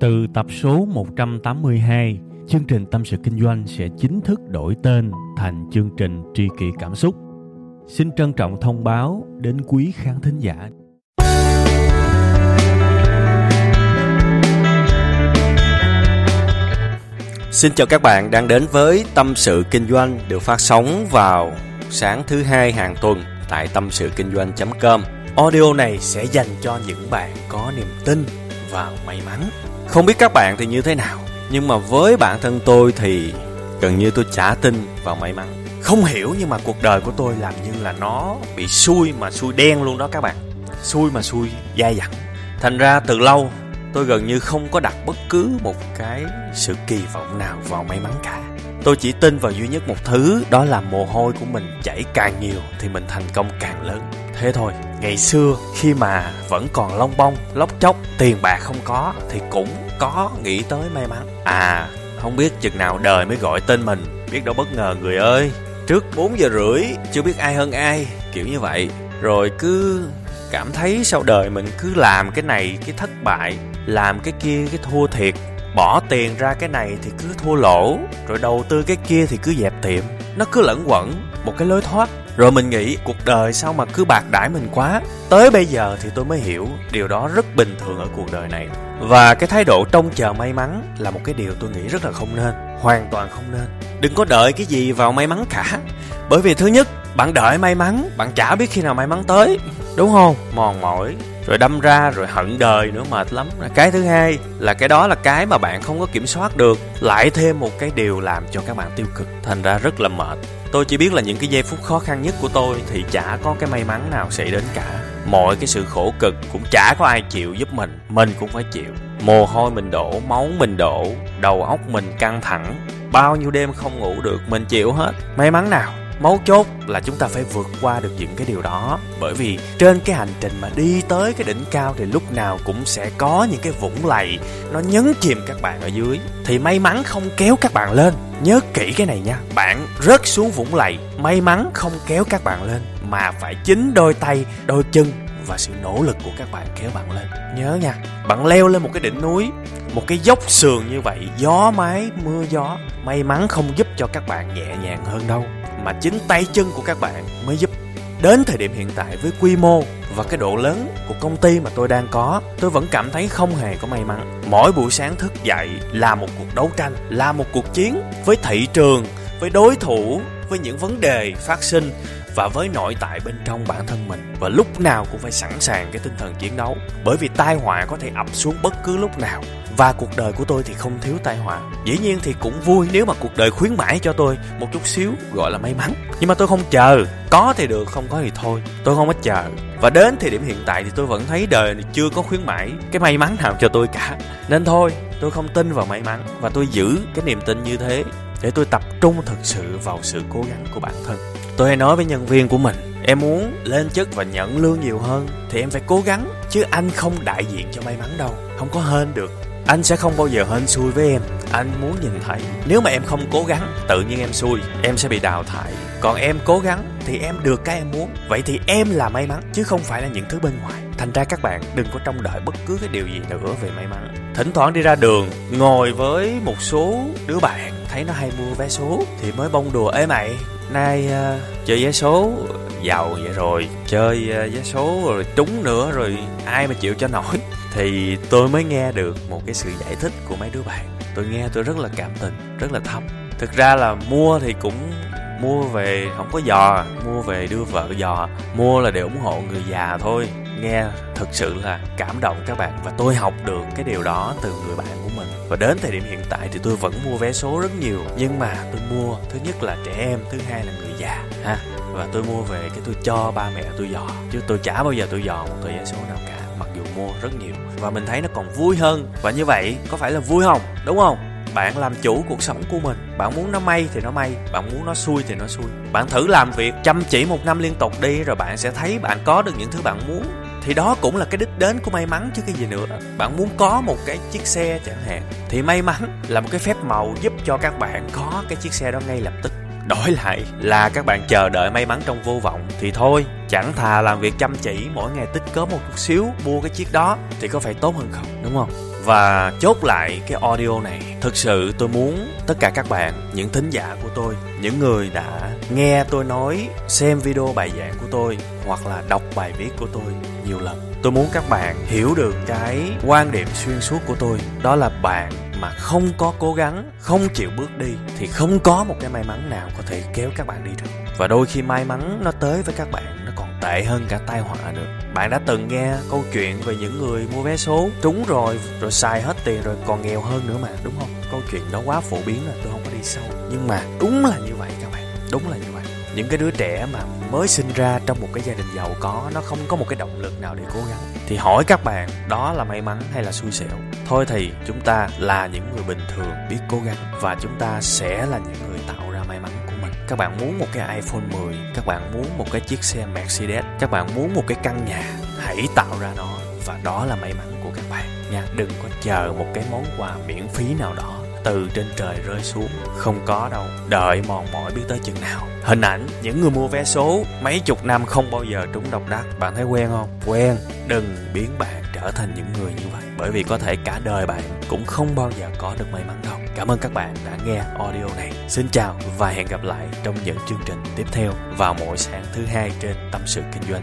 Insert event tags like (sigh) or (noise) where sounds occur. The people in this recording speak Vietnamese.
Từ tập số 182, chương trình Tâm sự Kinh doanh sẽ chính thức đổi tên thành chương trình Tri kỷ Cảm xúc. Xin trân trọng thông báo đến quý khán thính giả. Xin chào các bạn đang đến với Tâm sự Kinh doanh được phát sóng vào sáng thứ hai hàng tuần tại tâm sự kinh doanh.com. Audio này sẽ dành cho những bạn có niềm tin vào may mắn. Không biết các bạn thì như thế nào, nhưng mà với bản thân tôi thì gần như tôi chả tin vào may mắn. Không hiểu nhưng mà cuộc đời của tôi làm như là nó bị xui mà xui đen luôn đó các bạn. Xui mà xui dai dẳng. Thành ra từ lâu tôi gần như không có đặt bất cứ một cái sự kỳ vọng nào vào may mắn cả. Tôi chỉ tin vào duy nhất một thứ đó là mồ hôi của mình chảy càng nhiều thì mình thành công càng lớn. Thế thôi, ngày xưa khi mà vẫn còn long bông, lóc chóc, tiền bạc không có thì cũng có nghĩ tới may mắn. À, không biết chừng nào đời mới gọi tên mình, biết đâu bất ngờ người ơi. Trước 4 giờ rưỡi, chưa biết ai hơn ai, kiểu như vậy. Rồi cứ cảm thấy sau đời mình cứ làm cái này cái thất bại làm cái kia cái thua thiệt bỏ tiền ra cái này thì cứ thua lỗ rồi đầu tư cái kia thì cứ dẹp tiệm nó cứ lẫn quẩn một cái lối thoát rồi mình nghĩ cuộc đời sao mà cứ bạc đãi mình quá. Tới bây giờ thì tôi mới hiểu điều đó rất bình thường ở cuộc đời này. Và cái thái độ trông chờ may mắn là một cái điều tôi nghĩ rất là không nên, hoàn toàn không nên. Đừng có đợi cái gì vào may mắn cả. Bởi vì thứ nhất, bạn đợi may mắn, bạn chả biết khi nào may mắn tới. Đúng không? Mòn mỏi rồi đâm ra, rồi hận đời nữa, mệt lắm. Cái thứ hai là cái đó là cái mà bạn không có kiểm soát được. Lại thêm một cái điều làm cho các bạn tiêu cực, thành ra rất là mệt. Tôi chỉ biết là những cái giây phút khó khăn nhất của tôi thì chả có cái may mắn nào xảy đến cả. Mọi cái sự khổ cực cũng chả có ai chịu giúp mình mình cũng phải chịu. Mồ hôi mình đổ, máu mình đổ, đầu óc mình căng thẳng. Bao nhiêu đêm không ngủ được, mình chịu hết. May mắn nào? Mấu chốt là chúng ta phải vượt qua được những cái điều đó. Bởi vì trên cái hành trình mà đi tới cái đỉnh cao thì lúc nào cũng sẽ có những cái vũng lầy. Nó nhấn chìm các bạn ở dưới. Thì may mắn không kéo các bạn lên. Nhớ kỹ cái này nha. Bạn rớt xuống vũng lầy. May mắn không kéo các bạn lên, mà phải chính đôi tay, đôi chân và sự nỗ lực của các bạn kéo bạn lên. Nhớ nha. Bạn leo lên một cái đỉnh núi, một cái dốc sườn như vậy, gió mái, mưa gió, may mắn không giúp cho các bạn nhẹ nhàng hơn đâu mà chính tay chân của các bạn mới giúp đến thời điểm hiện tại với quy mô và cái độ lớn của công ty mà tôi đang có. Tôi vẫn cảm thấy không hề có may mắn. Mỗi buổi sáng thức dậy là một cuộc đấu tranh, là một cuộc chiến với thị trường, với đối thủ, với những vấn đề phát sinh và với nội tại bên trong bản thân mình. Và lúc nào cũng phải sẵn sàng cái tinh thần chiến đấu. Bởi vì tai họa có thể ập xuống bất cứ lúc nào. Và cuộc đời của tôi thì không thiếu tai họa. Dĩ nhiên thì cũng vui nếu mà cuộc đời khuyến mãi cho tôi một chút xíu, gọi là may mắn. Nhưng mà tôi không chờ. Có thì được, không có thì thôi. Tôi không có chờ. Và đến thời điểm hiện tại thì tôi vẫn thấy đời này chưa có khuyến mãi cái may mắn nào cho tôi cả. Nên thôi, tôi không tin vào may mắn. Và tôi giữ cái niềm tin như thế để tôi tập trung thực sự vào sự cố gắng của bản thân tôi hay nói với nhân viên của mình, em muốn lên chức và nhận lương nhiều hơn thì em phải cố gắng, chứ anh không đại diện cho may mắn đâu, không có hên được. Anh sẽ không bao giờ hên xui với em. Anh muốn nhìn thấy. Nếu mà em không cố gắng, tự nhiên em xui, em sẽ bị đào thải. Còn em cố gắng thì em được cái em muốn. Vậy thì em là may mắn, chứ không phải là những thứ bên ngoài. Thành ra các bạn, đừng có trông đợi bất cứ cái điều gì nữa về may mắn. Thỉnh thoảng đi ra đường, ngồi với một số đứa bạn, thấy nó hay mua vé số thì mới bông đùa, ê mày nay uh, chơi vé số giàu vậy rồi chơi uh, vé số rồi trúng nữa rồi ai mà chịu cho nổi. (laughs) Thì tôi mới nghe được một cái sự giải thích của mấy đứa bạn. Tôi nghe tôi rất là cảm tình rất là thấm. Thực ra là mua thì cũng mua về không có dò mua về đưa vợ dò mua là để ủng hộ người già thôi. Nghe thực sự là cảm động các bạn và tôi học được cái điều đó từ người bạn của mình và đến thời điểm hiện tại thì tôi vẫn mua vé số rất nhiều. Nhưng mà tôi mua, thứ nhất là trẻ em, thứ hai là người già, ha. Và tôi mua về cái tôi cho ba mẹ tôi dò. Chứ tôi chả bao giờ tôi dò một tờ vé số nào cả, mặc dù mua rất nhiều. Và mình thấy nó còn vui hơn. Và như vậy, có phải là vui không? Đúng không? Bạn làm chủ cuộc sống của mình. Bạn muốn nó may thì nó may, bạn muốn nó xui thì nó xui. Bạn thử làm việc, chăm chỉ một năm liên tục đi, rồi bạn sẽ thấy bạn có được những thứ bạn muốn thì đó cũng là cái đích đến của may mắn chứ cái gì nữa. Bạn muốn có một cái chiếc xe chẳng hạn, thì may mắn là một cái phép màu giúp cho các bạn có cái chiếc xe đó ngay lập tức. Đổi lại là các bạn chờ đợi may mắn trong vô vọng, thì thôi, chẳng thà làm việc chăm chỉ, mỗi ngày tích có một chút xíu, mua cái chiếc đó thì có phải tốt hơn không, đúng không? Và chốt lại cái audio này, thực sự tôi muốn tất cả các bạn, những thính giả của tôi, những người đã nghe tôi nói, xem video bài giảng của tôi, hoặc là đọc bài viết của tôi nhiều lần. Tôi muốn các bạn hiểu được cái quan điểm xuyên suốt của tôi. Đó là bạn mà không có cố gắng, không chịu bước đi, thì không có một cái may mắn nào có thể kéo các bạn đi được. Và đôi khi may mắn nó tới với các bạn, nó còn tệ hơn cả tai họa nữa. Bạn đã từng nghe câu chuyện về những người mua vé số, trúng rồi rồi xài hết tiền rồi còn nghèo hơn nữa mà, đúng không? Câu chuyện đó quá phổ biến rồi, tôi không có đi sâu. Nhưng mà đúng là như vậy các bạn, đúng là như vậy những cái đứa trẻ mà mới sinh ra trong một cái gia đình giàu có, nó không có một cái động lực nào để cố gắng. Thì hỏi các bạn, đó là may mắn hay là xui xẻo? Thôi thì chúng ta là những người bình thường biết cố gắng và chúng ta sẽ là những người tạo ra may mắn của mình. Các bạn muốn một cái iPhone 10 các bạn muốn một cái chiếc xe Mercedes, các bạn muốn một cái căn nhà, hãy tạo ra nó và đó là may mắn của các bạn nha. Đừng có chờ một cái món quà miễn phí nào đó từ trên trời rơi xuống. Không có đâu đợi mòn mỏi biết tới chừng nào. Hình ảnh những người mua vé số mấy chục năm không bao giờ trúng độc đắc. Bạn thấy quen không? Quen. Đừng biến bạn trở thành những người như vậy bởi vì có thể cả đời bạn cũng không bao giờ có được may mắn đâu. Cảm ơn các bạn đã nghe audio này. Xin chào và hẹn gặp lại trong những chương trình tiếp theo vào mỗi sáng thứ hai trên tâm sự kinh doanh